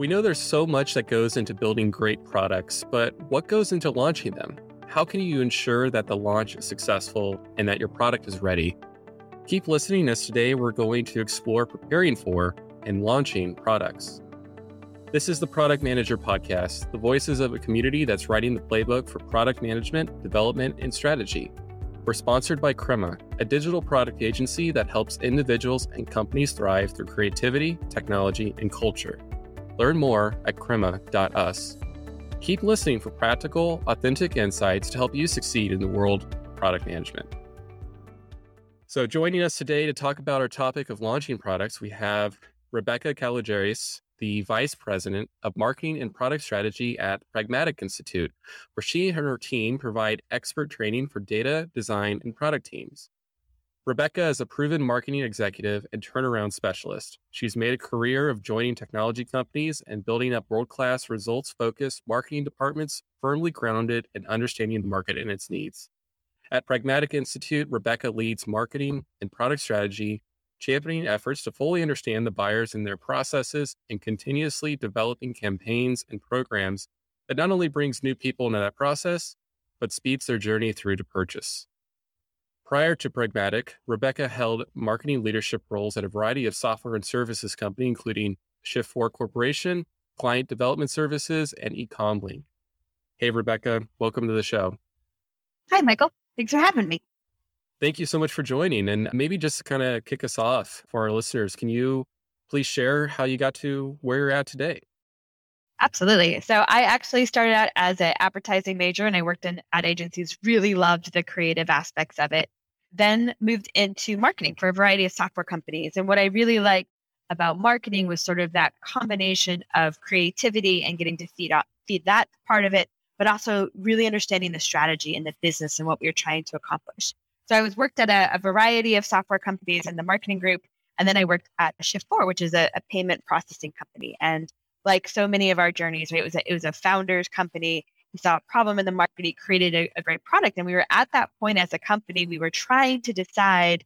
We know there's so much that goes into building great products, but what goes into launching them? How can you ensure that the launch is successful and that your product is ready? Keep listening as today we're going to explore preparing for and launching products. This is the Product Manager Podcast, the voices of a community that's writing the playbook for product management, development, and strategy. We're sponsored by Crema, a digital product agency that helps individuals and companies thrive through creativity, technology, and culture. Learn more at crema.us. Keep listening for practical, authentic insights to help you succeed in the world of product management. So, joining us today to talk about our topic of launching products, we have Rebecca Kalogeris, the Vice President of Marketing and Product Strategy at Pragmatic Institute, where she and her team provide expert training for data, design, and product teams. Rebecca is a proven marketing executive and turnaround specialist. She's made a career of joining technology companies and building up world class, results focused marketing departments firmly grounded in understanding the market and its needs. At Pragmatic Institute, Rebecca leads marketing and product strategy, championing efforts to fully understand the buyers and their processes and continuously developing campaigns and programs that not only brings new people into that process, but speeds their journey through to purchase. Prior to Pragmatic, Rebecca held marketing leadership roles at a variety of software and services companies, including Shift4 Corporation, Client Development Services, and Ecomlink. Hey, Rebecca, welcome to the show. Hi, Michael. Thanks for having me. Thank you so much for joining. And maybe just to kind of kick us off for our listeners, can you please share how you got to where you're at today? Absolutely. So I actually started out as an advertising major and I worked in ad agencies, really loved the creative aspects of it then moved into marketing for a variety of software companies. And what I really liked about marketing was sort of that combination of creativity and getting to feed up, feed that part of it, but also really understanding the strategy and the business and what we were trying to accomplish. So I was worked at a, a variety of software companies in the marketing group, and then I worked at Shift4, which is a, a payment processing company. And like so many of our journeys, right, it was a, it was a founder's company he saw a problem in the market. He created a, a great product. And we were at that point as a company, we were trying to decide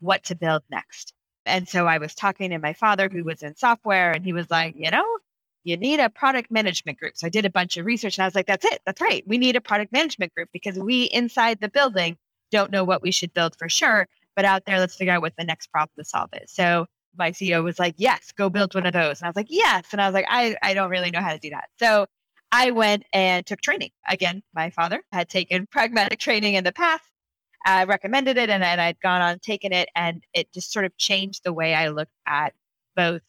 what to build next. And so I was talking to my father, who was in software, and he was like, you know, you need a product management group. So I did a bunch of research and I was like, that's it. That's right. We need a product management group because we inside the building don't know what we should build for sure. But out there, let's figure out what the next problem to solve is. So my CEO was like, yes, go build one of those. And I was like, yes. And I was like, I, I don't really know how to do that. So I went and took training. Again, my father had taken pragmatic training in the past. I recommended it and, and I'd gone on taking it, and it just sort of changed the way I looked at both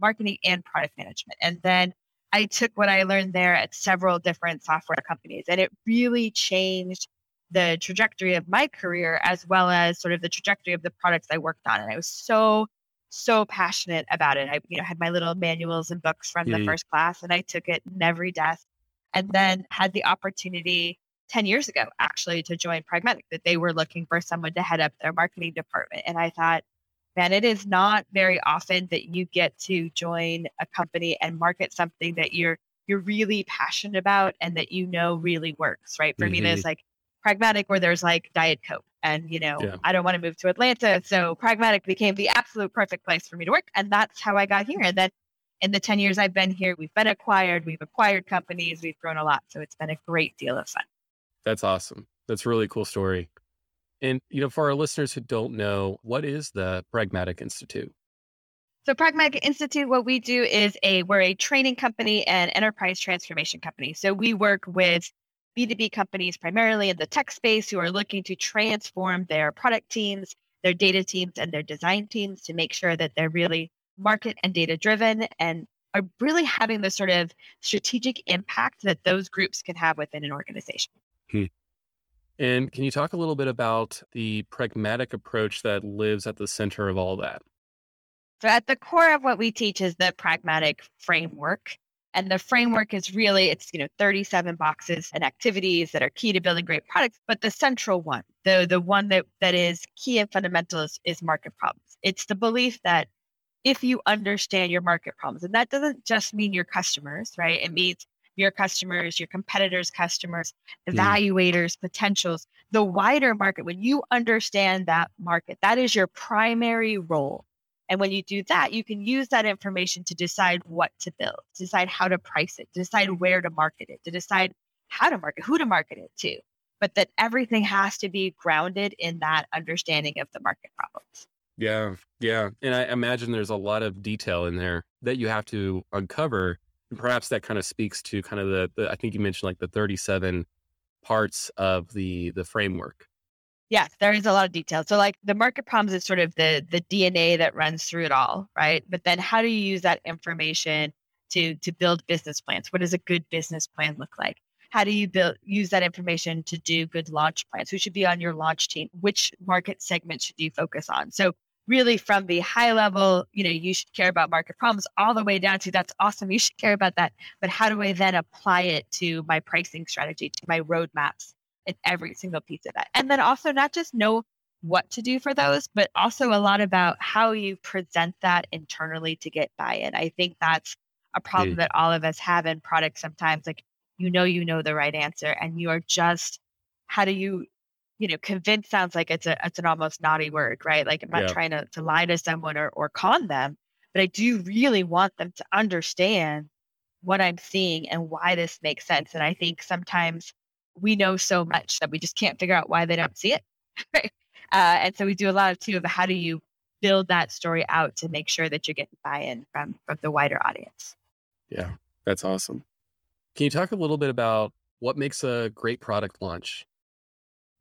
marketing and product management. And then I took what I learned there at several different software companies, and it really changed the trajectory of my career as well as sort of the trajectory of the products I worked on. And I was so so passionate about it. I, you know, had my little manuals and books from the first class, and I took it in every desk. And then had the opportunity 10 years ago, actually, to join Pragmatic, that they were looking for someone to head up their marketing department. And I thought, man, it is not very often that you get to join a company and market something that you're you're really passionate about and that you know really works, right? For mm-hmm. me, there's like pragmatic where there's like Diet Coke. And, you know, yeah. I don't want to move to Atlanta. So pragmatic became the absolute perfect place for me to work. And that's how I got here. And then in the 10 years I've been here, we've been acquired, we've acquired companies, we've grown a lot. So it's been a great deal of fun. That's awesome. That's a really cool story. And, you know, for our listeners who don't know, what is the Pragmatic Institute? So Pragmatic Institute, what we do is a we're a training company and enterprise transformation company. So we work with B2B companies, primarily in the tech space, who are looking to transform their product teams, their data teams, and their design teams to make sure that they're really market and data driven and are really having the sort of strategic impact that those groups can have within an organization. Hmm. And can you talk a little bit about the pragmatic approach that lives at the center of all that? So, at the core of what we teach is the pragmatic framework. And the framework is really it's you know 37 boxes and activities that are key to building great products. But the central one, the the one that that is key and fundamental is, is market problems. It's the belief that if you understand your market problems, and that doesn't just mean your customers, right? It means your customers, your competitors' customers, mm. evaluators, potentials, the wider market. When you understand that market, that is your primary role And when you do that, you can use that information to decide what to build, to decide how to price it, to decide mm-hmm. where to market it, to decide how to market, who to market it to. But that everything has to be grounded in that understanding of the market problems. Yeah. Yeah. And I imagine there's a lot of detail in there that you have to uncover. And perhaps that kind of speaks to kind of the, the I think you mentioned like the 37 parts of the the framework Yes, there is a lot of detail. So like the market problems is sort of the the DNA that runs through it all, right? But then how do you use that information to to build business plans? What does a good business plan look like? How do you build use that information to do good launch plans? Who should be on your launch team? Which market segment should you focus on? So really from the high level, you know, you should care about market problems all the way down to that's awesome. You should care about that. But how do I then apply it to my pricing strategy, to my roadmaps? In every single piece of that. And then also not just know what to do for those, but also a lot about how you present that internally to get buy in. I think that's a problem that all of us have in products sometimes. Like, you know, you know the right answer, and you are just, how do you, you know, convince sounds like it's a it's an almost naughty word, right? Like I'm not yeah. trying to, to lie to someone or, or con them, but I do really want them to understand what I'm seeing and why this makes sense. And I think sometimes we know so much that we just can't figure out why they don't see it. uh, and so we do a lot of too of how do you build that story out to make sure that you're getting buy-in from from the wider audience. Yeah, that's awesome. Can you talk a little bit about what makes a great product launch?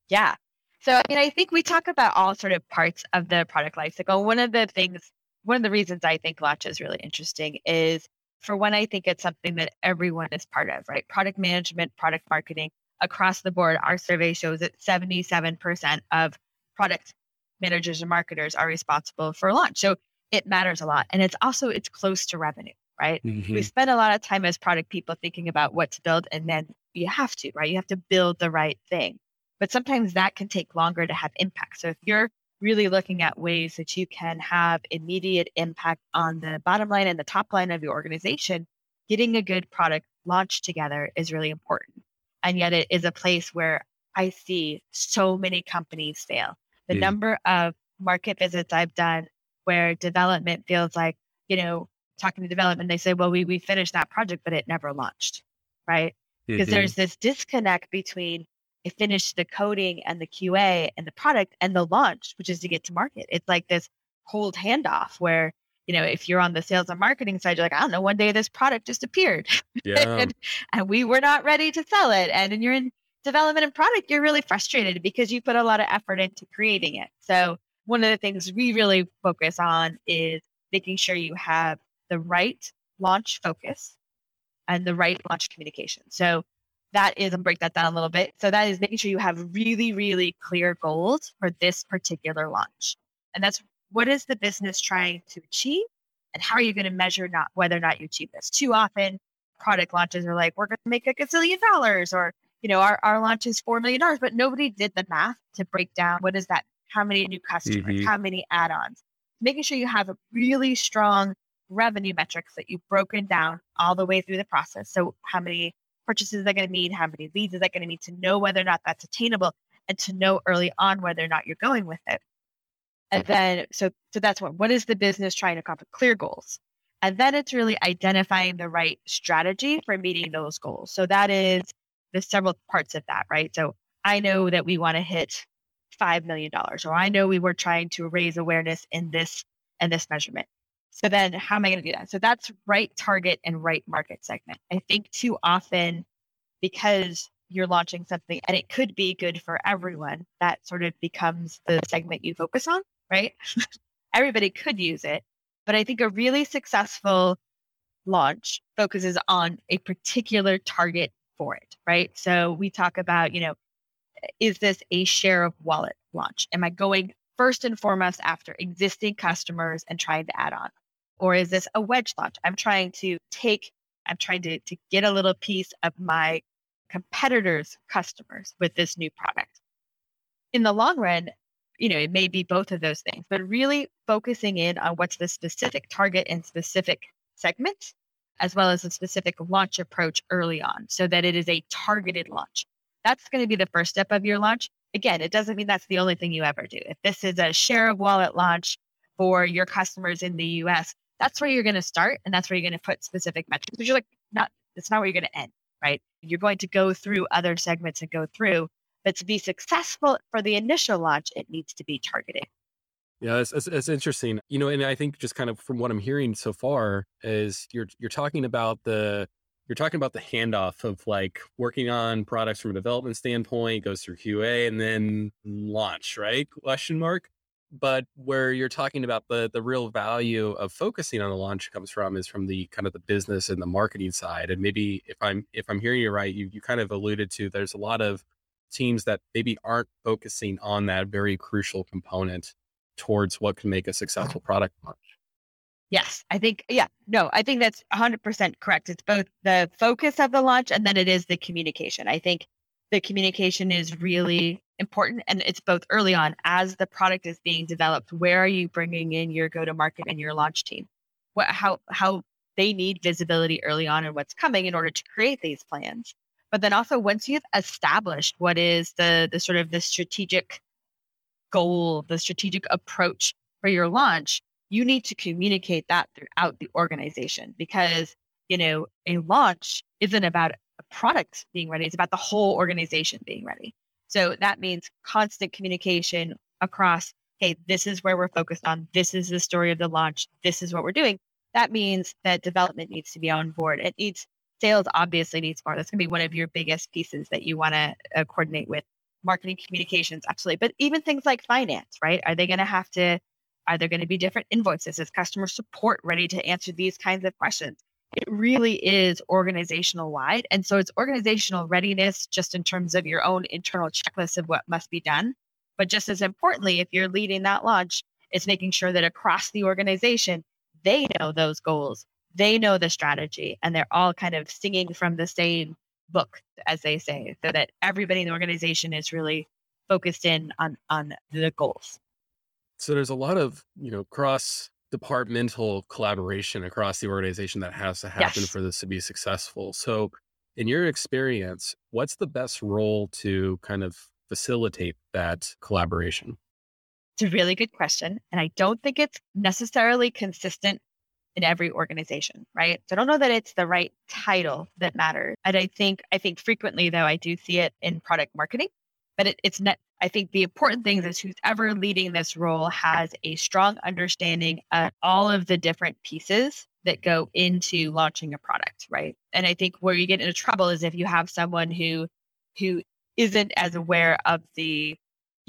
Yeah. So I mean, I think we talk about all sort of parts of the product lifecycle. One of the things, one of the reasons I think launch is really interesting is for when I think it's something that everyone is part of, right? Product management, product marketing, across the board, our survey shows that 77% of product managers and marketers are responsible for launch. So it matters a lot. And it's also, it's close to revenue, right? Mm-hmm. We spend a lot of time as product people thinking about what to build and then you have to, right? You have to build the right thing. But sometimes that can take longer to have impact. So if you're really looking at ways that you can have immediate impact on the bottom line and the top line of your organization, getting a good product launched together is really important. And yet it is a place where I see so many companies fail. The yeah. number of market visits I've done where development feels like, you know, talking to development, they say, well, we, we finished that project, but it never launched, right? Because there's this disconnect between it finished the coding and the QA and the product and the launch, which is to get to market. It's like this cold handoff where you know, if you're on the sales and marketing side, you're like, I don't know, one day this product just appeared. Yeah. and, and we were not ready to sell it. And then you're in development and product, you're really frustrated because you put a lot of effort into creating it. So one of the things we really focus on is making sure you have the right launch focus and the right launch communication. So that is, and break that down a little bit. So that is making sure you have really, really clear goals for this particular launch. And that's what is the business trying to achieve and how are you going to measure not whether or not you achieve this? Too often product launches are like we're going to make a gazillion dollars or you know our, our launch is four million dollars but nobody did the math to break down what is that how many new customers mm-hmm. how many add-ons. Making sure you have a really strong revenue metrics that you've broken down all the way through the process. So how many purchases that going to need? How many leads is that going to need? To know whether or not that's attainable and to know early on whether or not you're going with it and then, so, so that's what, what is the business trying to accomplish? Clear goals. And then it's really identifying the right strategy for meeting those goals. So that is the several parts of that, right? So I know that we want to hit $5 million, or I know we were trying to raise awareness in this and this measurement. So then how am I going to do that? So that's right target and right market segment. I think too often because you're launching something and it could be good for everyone, that sort of becomes the segment you focus on right? Everybody could use it. But I think a really successful launch focuses on a particular target for it, right? So we talk about, you know, is this a share of wallet launch? Am I going first and foremost after existing customers and trying to add on? Or is this a wedge launch? I'm trying to take, I'm trying to, to get a little piece of my competitors' customers with this new product. In the long run, you know, it may be both of those things, but really focusing in on what's the specific target and specific segment, as well as a specific launch approach early on so that it is a targeted launch. That's going to be the first step of your launch. Again, it doesn't mean that's the only thing you ever do. If this is a share of wallet launch for your customers in the US, that's where you're going to start and that's where you're going to put specific metrics. But you're like, not, it's not where you're going to end, right? You're going to go through other segments and go through. But to be successful for the initial launch, it needs to be targeted. Yeah, it's, it's, it's, interesting. You know, and I think just kind of from what I'm hearing so far is you're you're talking about the you're talking about the handoff of like working on products from a development standpoint, goes through QA and then launch, right? Question mark. But where you're talking about the the real value of focusing on the launch comes from is from the kind of the business and the marketing side. And maybe if I'm if I'm hearing you right, you you kind of alluded to there's a lot of teams that maybe aren't focusing on that very crucial component towards what can make a uh-huh. successful product launch. Yes, I think, yeah, no, I think that's 100% correct. It's both the focus of the launch and then it is the communication. I think the communication is really important and it's both early on as the product is being developed. Where are you bringing in your go to market and your launch team? What, how, how they need visibility early on and what's coming in order to create these plans. But then also once you've established what is the, the sort of the strategic goal, the strategic approach for your launch, you need to communicate that throughout the organization because, you know, a launch isn't about a product being ready, it's about the whole organization being ready. So that means constant communication across, hey, this is where we're focused on, this is the story of the launch, this is what we're doing. That means that development needs to be on board. It needs sales obviously needs more. That's going to be one of your biggest pieces that you want to uh, coordinate with marketing communications, absolutely. But even things like finance, right? Are they going to have to are there going to be different invoices? Is customer support ready to answer these kinds of questions? It really is organizational wide. And so it's organizational readiness just in terms of your own internal checklist of what must be done. But just as importantly, if you're leading that launch, it's making sure that across the organization, they know those goals, they know the strategy, and they're all kind of singing from the same book, as they say, so that everybody in the organization is really focused in on on the goals. So there's a lot of, you know, cross departmental collaboration across the organization that has to happen yes. for this to be successful. So in your experience, what's the best role to kind of facilitate that collaboration? It's a really good question. And I don't think it's necessarily consistent in every organization, right? So I don't know that it's the right title that matters. And I think I think frequently though I do see it in product marketing but it, it's not i think the important thing is who's ever leading this role has a strong understanding of all of the different pieces that go into launching a product right and i think where you get into trouble is if you have someone who who isn't as aware of the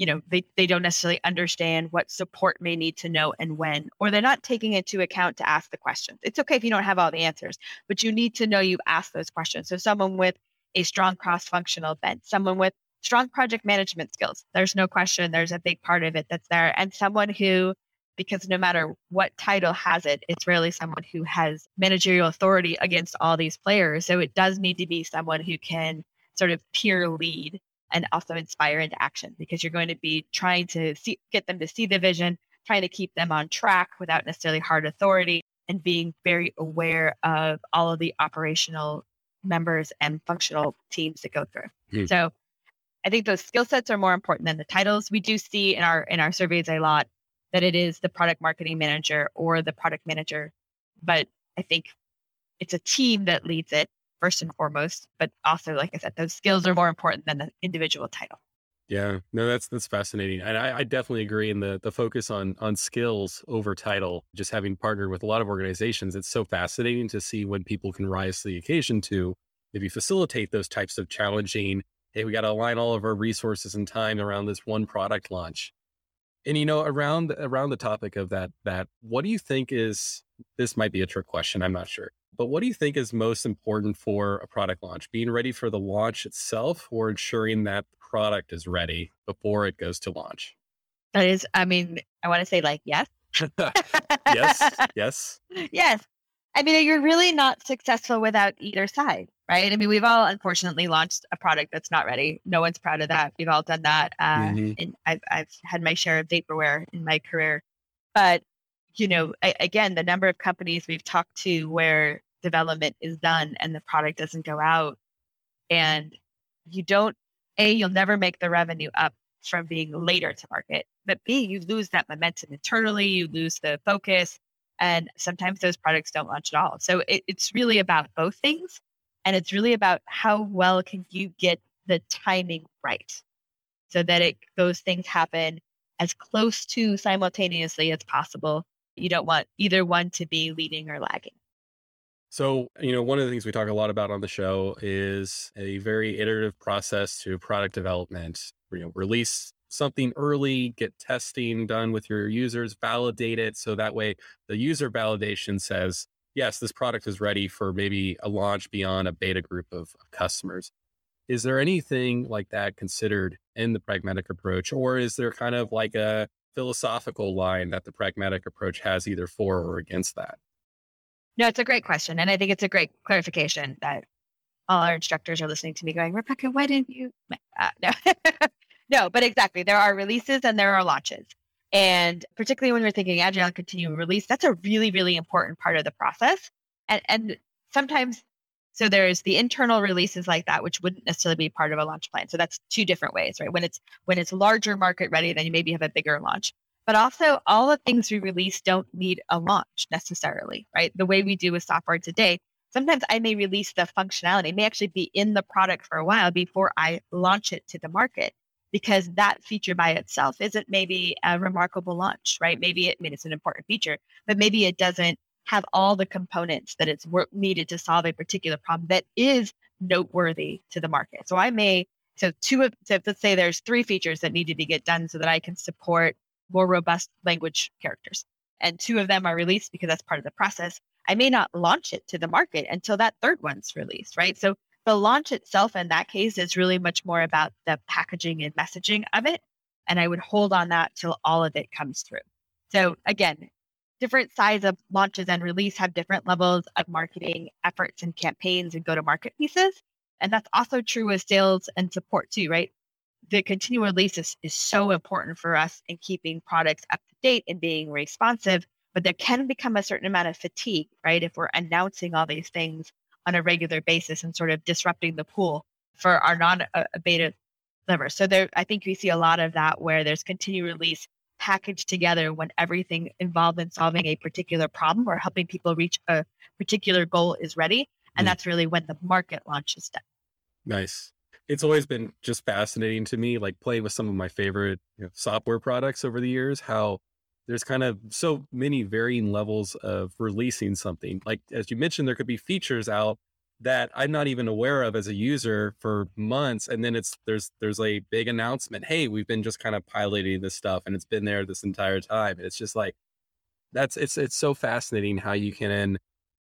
you know they, they don't necessarily understand what support may need to know and when or they're not taking into account to ask the questions it's okay if you don't have all the answers but you need to know you've asked those questions so someone with a strong cross-functional bent someone with strong project management skills. There's no question. There's a big part of it that's there. And someone who, because no matter what title has it, it's really someone who has managerial authority against all these players. So it does need to be someone who can sort of peer lead and also inspire into action because you're going to be trying to see, get them to see the vision, trying to keep them on track without necessarily hard authority and being very aware of all of the operational members and functional teams that go through. Mm. So I think those skill sets are more important than the titles. We do see in our in our surveys a lot that it is the product marketing manager or the product manager, but I think it's a team that leads it first and foremost. But also, like I said, those skills are more important than the individual title. Yeah, no, that's that's fascinating, and I, I, definitely agree in the the focus on on skills over title. Just having partnered with a lot of organizations, it's so fascinating to see when people can rise to the occasion to maybe facilitate those types of challenging hey, we got to align all of our resources and time around this one product launch. And you know, around around the topic of that, that what do you think is this might be a trick question, I'm not sure. But what do you think is most important for a product launch? Being ready for the launch itself or ensuring that the product is ready before it goes to launch? That is, I mean, I want to say like yes. yes, yes. Yes. I mean, you're really not successful without either side right? I mean, we've all unfortunately launched a product that's not ready. No one's proud of that. We've all done that. Uh, mm-hmm. And I've, I've had my share of vaporware in my career. But, you know, I, again, the number of companies we've talked to where development is done and the product doesn't go out and you don't, A, you'll never make the revenue up from being later to market. But B, you lose that momentum internally, you lose the focus, and sometimes those products don't launch at all. So it, it's really about both things. And it's really about how well can you get the timing right so that it those things happen as close to simultaneously as possible. You don't want either one to be leading or lagging. So, you know, one of the things we talk a lot about on the show is a very iterative process to product development. You know, release something early, get testing done with your users, validate it. So that way the user validation says, yes, this product is ready for maybe a launch beyond a beta group of customers. Is there anything like that considered in the pragmatic approach, or is there kind of like a philosophical line that the pragmatic approach has either for or against that? No, it's a great question. And I think it's a great clarification that all our instructors are listening to me going, Rebecca, why didn't you? Uh, no. no, but exactly. There are releases and there are launches. And particularly when we're thinking agile and continuing release, that's a really, really important part of the process. And, and sometimes, so there's the internal releases like that, which wouldn't necessarily be part of a launch plan. So that's two different ways, right? When it's when it's larger market ready, then you maybe have a bigger launch. But also, all the things we release don't need a launch necessarily, right? The way we do with software today, sometimes I may release the functionality, it may actually be in the product for a while before I launch it to the market because that feature by itself isn't maybe a remarkable launch, right? Maybe it, I mean, it's an important feature, but maybe it doesn't have all the components that it's needed to solve a particular problem that is noteworthy to the market. So I may, so two of, so let's say there's three features that need to be get done so that I can support more robust language characters. And two of them are released because that's part of the process. I may not launch it to the market until that third one's released, right? So the launch itself in that case is really much more about the packaging and messaging of it. And I would hold on that till all of it comes through. So again, different size of launches and release have different levels of marketing efforts and campaigns and go to market pieces. And that's also true with sales and support too, right? The continual release is, is so important for us in keeping products up to date and being responsive. But there can become a certain amount of fatigue, right? If we're announcing all these things on a regular basis and sort of disrupting the pool for our non uh, beta members. So there, I think we see a lot of that where there's continued release packaged together when everything involved in solving a particular problem or helping people reach a particular goal is ready. And mm. that's really when the market launches done. Nice it's always been just fascinating to me, like playing with some of my favorite you know, software products over the years, how there's kind of so many varying levels of releasing something. Like, as you mentioned, there could be features out that I'm not even aware of as a user for months. And then it's, there's, there's a big announcement. Hey, we've been just kind of piloting this stuff and it's been there this entire time. And it's just like, that's, it's, it's so fascinating how you can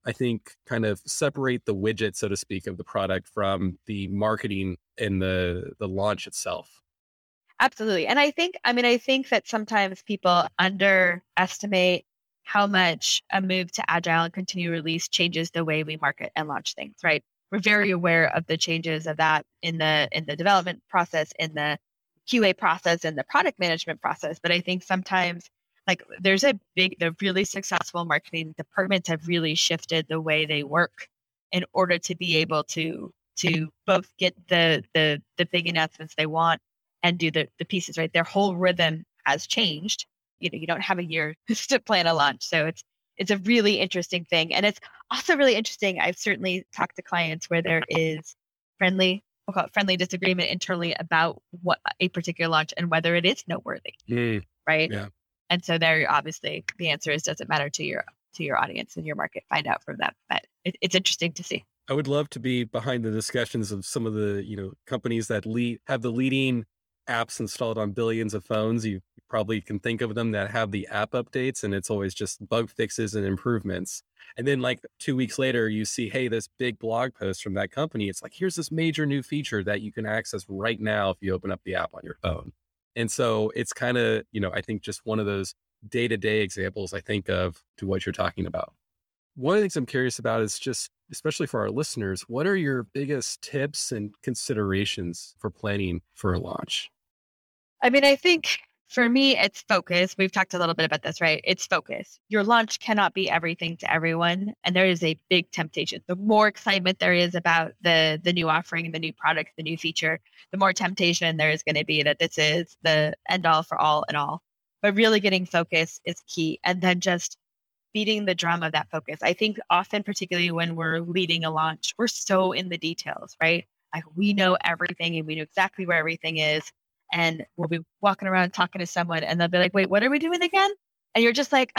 I think, kind of separate the widget, so to speak, of the product from the marketing and the the launch itself. Absolutely. And I think, I mean, I think that sometimes people underestimate how much a move to agile and continue release changes the way we market and launch things, right? We're very aware of the changes of that in the in the development process, in the QA process, in the product management process. But I think sometimes like there's a big the really successful marketing departments have really shifted the way they work in order to be able to to both get the the the big announcements they want and do the the pieces right? Their whole rhythm has changed. You know you don't have a year to plan a launch. So it's it's a really interesting thing. And it's also really interesting. I've certainly talked to clients where there is friendly we'll call it friendly disagreement internally about what a particular launch and whether it is noteworthy mm, right? Yeah. And so there, obviously, the answer is doesn't matter to your to your audience and your market. Find out from them. But it, it's interesting to see. I would love to be behind the discussions of some of the you know companies that lead have the leading apps installed on billions of phones. You probably can think of them that have the app updates, and it's always just bug fixes and improvements. And then like two weeks later, you see, hey, this big blog post from that company. It's like here's this major new feature that you can access right now if you open up the app on your phone. And so it's kind of, you know, I think just one of those day to day examples I think of to what you're talking about. One of the things I'm curious about is just, especially for our listeners, what are your biggest tips and considerations for planning for a launch? I mean, I think for me, it's focus. We've talked a little bit about this, right? It's focus. Your launch cannot be everything to everyone, and there is a big temptation. The more excitement there is about the the new offering, the new product, the new feature, the more temptation there is going to be that this is the end all for all and all. But really getting focus is key, and then just beating the drum of that focus. I think often, particularly when we're leading a launch, we're so in the details, right? Like we know everything and we know exactly where everything is and we'll be walking around talking to someone and they'll be like, wait, what are we doing again? And you're just like,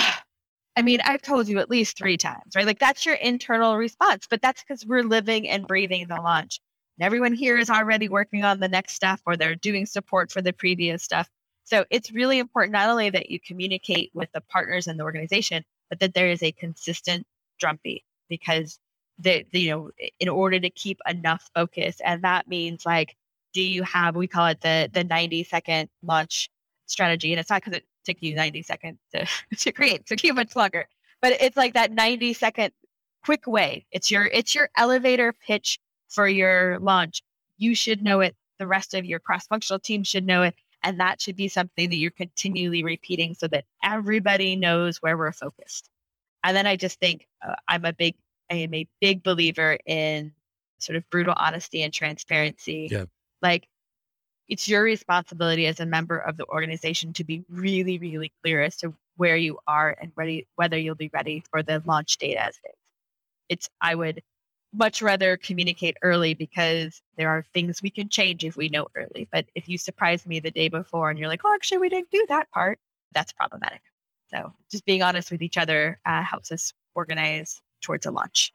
I mean, I've told you at least three times, right? Like that's your internal response, but that's because we're living and breathing the launch. And everyone here is already working on the next stuff or they're doing support for the previous stuff. So it's really important not only that you communicate with the partners and the organization, but that there is a consistent drumbeat because the you know in order to keep enough focus and that means like do you have we call it the the 90 second launch strategy. And it's not because it took you 90 seconds to, to create it took you much longer but it's like that 90 second quick way. It's your it's your elevator pitch for your launch you should know it. The rest of your cross functional team should know it. And that should be something that you're continually repeating so that everybody knows where we're focused. And then i just think uh, i'm a big i am a big believer in sort of brutal honesty and transparency. Yeah. Like it's your responsibility as a member of the organization to be really, really clear as to where you are and ready, whether you'll be ready for the launch date as is. It's, I would much rather communicate early because there are things we can change if we know early. But if you surprise me the day before and you're like, oh, actually, we didn't do that part, that's problematic. So just being honest with each other uh, helps us organize towards a launch.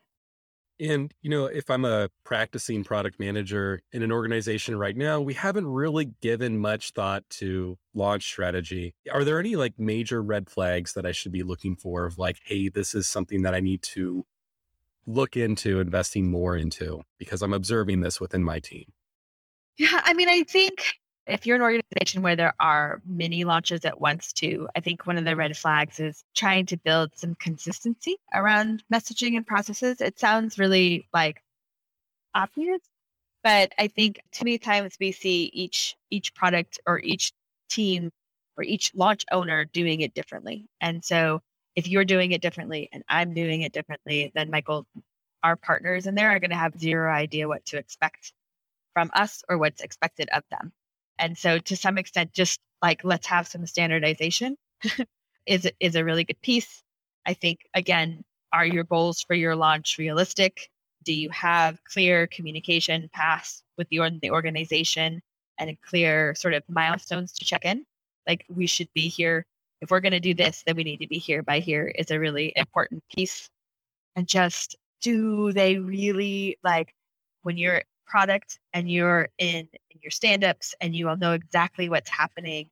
And, you know, if I'm a practicing product manager in an organization right now, we haven't really given much thought to launch strategy. Are there any like major red flags that I should be looking for of like, hey, this is something that I need to look into investing more into because I'm observing this within my team? Yeah, I mean, I think if you're an organization where there are many launches at once too i think one of the red flags is trying to build some consistency around messaging and processes. It sounds really like obvious but i think too many times we see each each product or each team or each launch owner doing it differently. And so if you're doing it differently and i'm doing it differently then michael our partners in there are going to have zero idea what to expect from us or what's expected of them and so to some extent, just like let's have some standardization is is a really good piece. I think again, are your goals for your launch realistic? Do you have clear communication paths with the, the organization and clear sort of milestones to check in? Like we should be here. If we're going to do this, then we need to be here by here is a really important piece. And just do they really like when you're product and you're in, your stand-ups and you will know exactly what's happening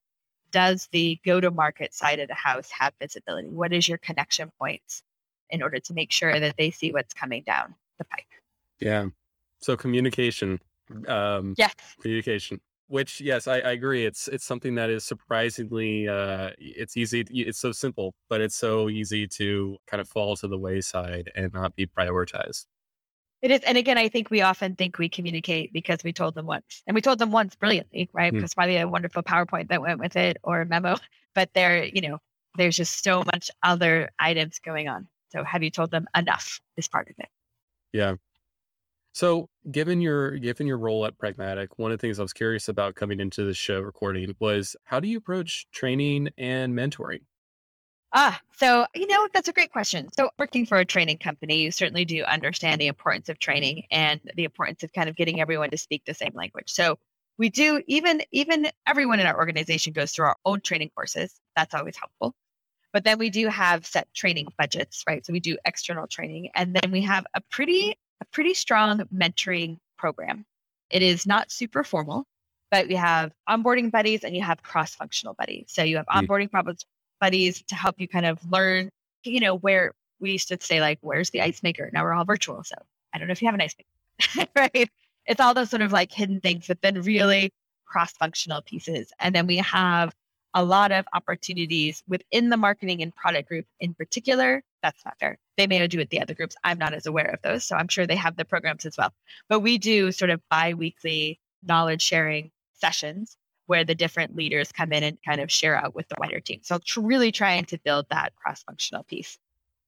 does the go-to-market side of the house have visibility? What is your connection points in order to make sure that they see what's coming down the pipe yeah. So communication um yes. communication which yes I, I, agree. It's it's something that is surprisingly uh it's easy it's so simple but it's so easy to kind of fall to the wayside and not be prioritized it is. And again, I think we often think we communicate because we told them once. And we told them once brilliantly, right? Mm. Because probably a wonderful PowerPoint that went with it or a memo. But there, you know, there's just so much other items going on. So have you told them enough is part of it. Yeah. So given your given your role at Pragmatic, one of the things I was curious about coming into the show recording was how do you approach training and mentoring? Ah, so, you know, that's a great question. So, working for a training company, you certainly do understand the importance of training and the importance of kind of getting everyone to speak the same language. So, we do even even everyone in our organization goes through our own training courses. That's always helpful. But then we do have set training budgets, right? So we do external training and then we have a pretty a pretty strong mentoring program. It is not super formal, but we have onboarding buddies and you have cross-functional buddies. So you have onboarding problems buddies to help you kind of learn, you know, where we used to say, like, where's the ice maker? Now we're all virtual. So I don't know if you have an ice maker, right? It's all those sort of like hidden things, but then really cross functional pieces. And then we have a lot of opportunities within the marketing and product group in particular. That's not fair. They may do it the other groups. I'm not as aware of those. So I'm sure they have the programs as well. But we do sort of bi weekly knowledge sharing sessions where the different leaders come in and kind of share out with the wider team. So really trying to build that cross functional piece.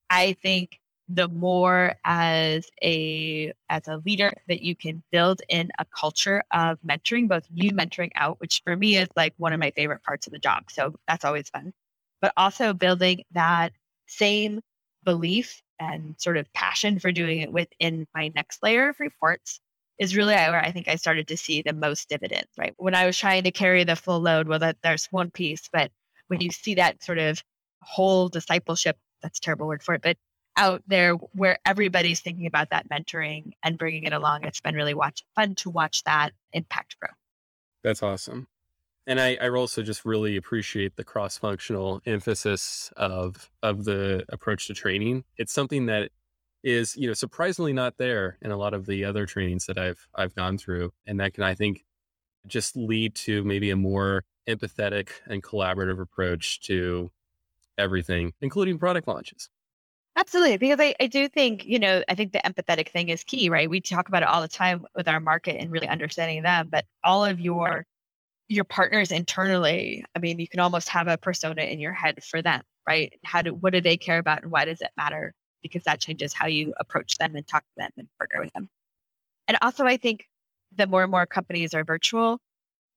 I think the more as a as a leader that you can build in a culture of mentoring both you mentoring out which for me is like one of my favorite parts of the job so that's always fun but also building that same belief and sort of passion for doing it within my next layer of reports is really where I think I started to see the most dividends, right? When I was trying to carry the full load, well, that there's one piece, but when you see that sort of whole discipleship, that's a terrible word for it, but out there where everybody's thinking about that mentoring and bringing it along, it's been really watch, fun to watch that impact grow. That's awesome. And I, I also just really appreciate the cross functional emphasis of of the approach to training. It's something that is, you know, surprisingly not there in a lot of the other trainings that I've I've gone through. And that can I think just lead to maybe a more empathetic and collaborative approach to everything, including product launches. Absolutely. Because I, I do think, you know, I think the empathetic thing is key, right? We talk about it all the time with our market and really understanding them, but all of your your partners internally, I mean, you can almost have a persona in your head for them, right? How do what do they care about and why does it matter? Because that changes how you approach them and talk to them and partner with them. And also I think the more and more companies are virtual,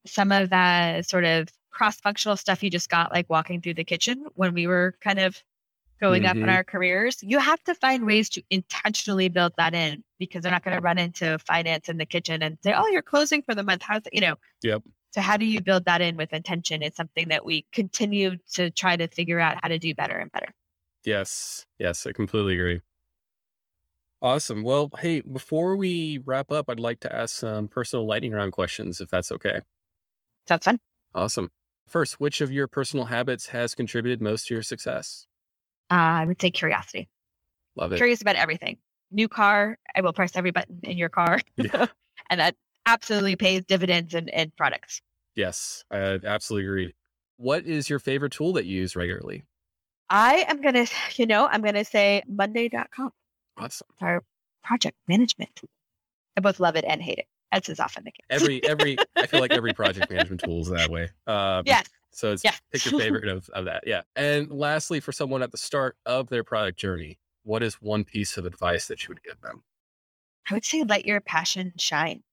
some of that sort of cross-functional stuff you just got like walking through the kitchen when we were kind of going mm-hmm. up in mm-hmm. our careers, you have to find ways to intentionally build that in because they're not going to run into finance in the kitchen and say, "Oh, you're closing for the month." How's it? You know. Yep. So how do you build that in with intention? It's something that we continue to try to figure out how to do better and better. Yes. Yes, I completely agree. Awesome. Well, hey, before we wrap up, I'd like to ask some personal lightning round questions, if that's okay. Sounds fun. Awesome. First, which of your personal habits has contributed most to your success? Uh, I would say curiosity. Love it. Curious about everything. New car, I will press every button in your car. Yeah. and that absolutely pays dividends and, and products. Yes, I absolutely agree. What is your favorite tool that you use regularly? I am going to, you know, I'm going to say Monday.com. Awesome. Our project management tool. I both love it and hate it, as is often the case. Every, every, I feel like every project management tool is that way. Um, yes. So it's yeah. pick your favorite of, of that. Yeah. And lastly, for someone at the start of their product journey, what is one piece of advice that you would give them? I would say let your passion shine.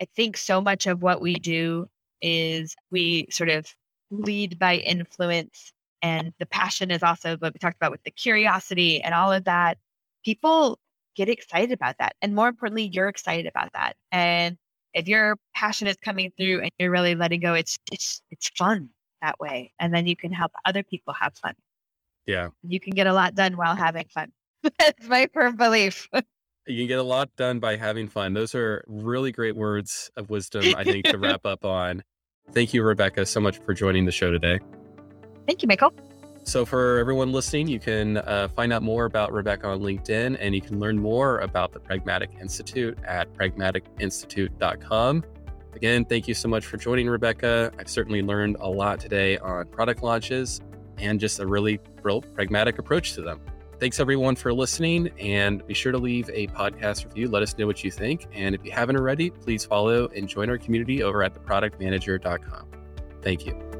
I think so much of what we do is we sort of lead by influence. And the passion is also what we talked about with the curiosity and all of that. People get excited about that. And more importantly, you're excited about that. And if your passion is coming through and you're really letting go, it's it's it's fun that way. And then you can help other people have fun. Yeah. You can get a lot done while having fun. That's my firm belief. You can get a lot done by having fun. Those are really great words of wisdom, I think, to wrap up on. Thank you, Rebecca, so much for joining the show today. Thank you, Michael. So, for everyone listening, you can uh, find out more about Rebecca on LinkedIn and you can learn more about the Pragmatic Institute at pragmaticinstitute.com. Again, thank you so much for joining, Rebecca. I've certainly learned a lot today on product launches and just a really real pragmatic approach to them. Thanks everyone for listening and be sure to leave a podcast review. Let us know what you think. And if you haven't already, please follow and join our community over at theproductmanager.com. Thank you.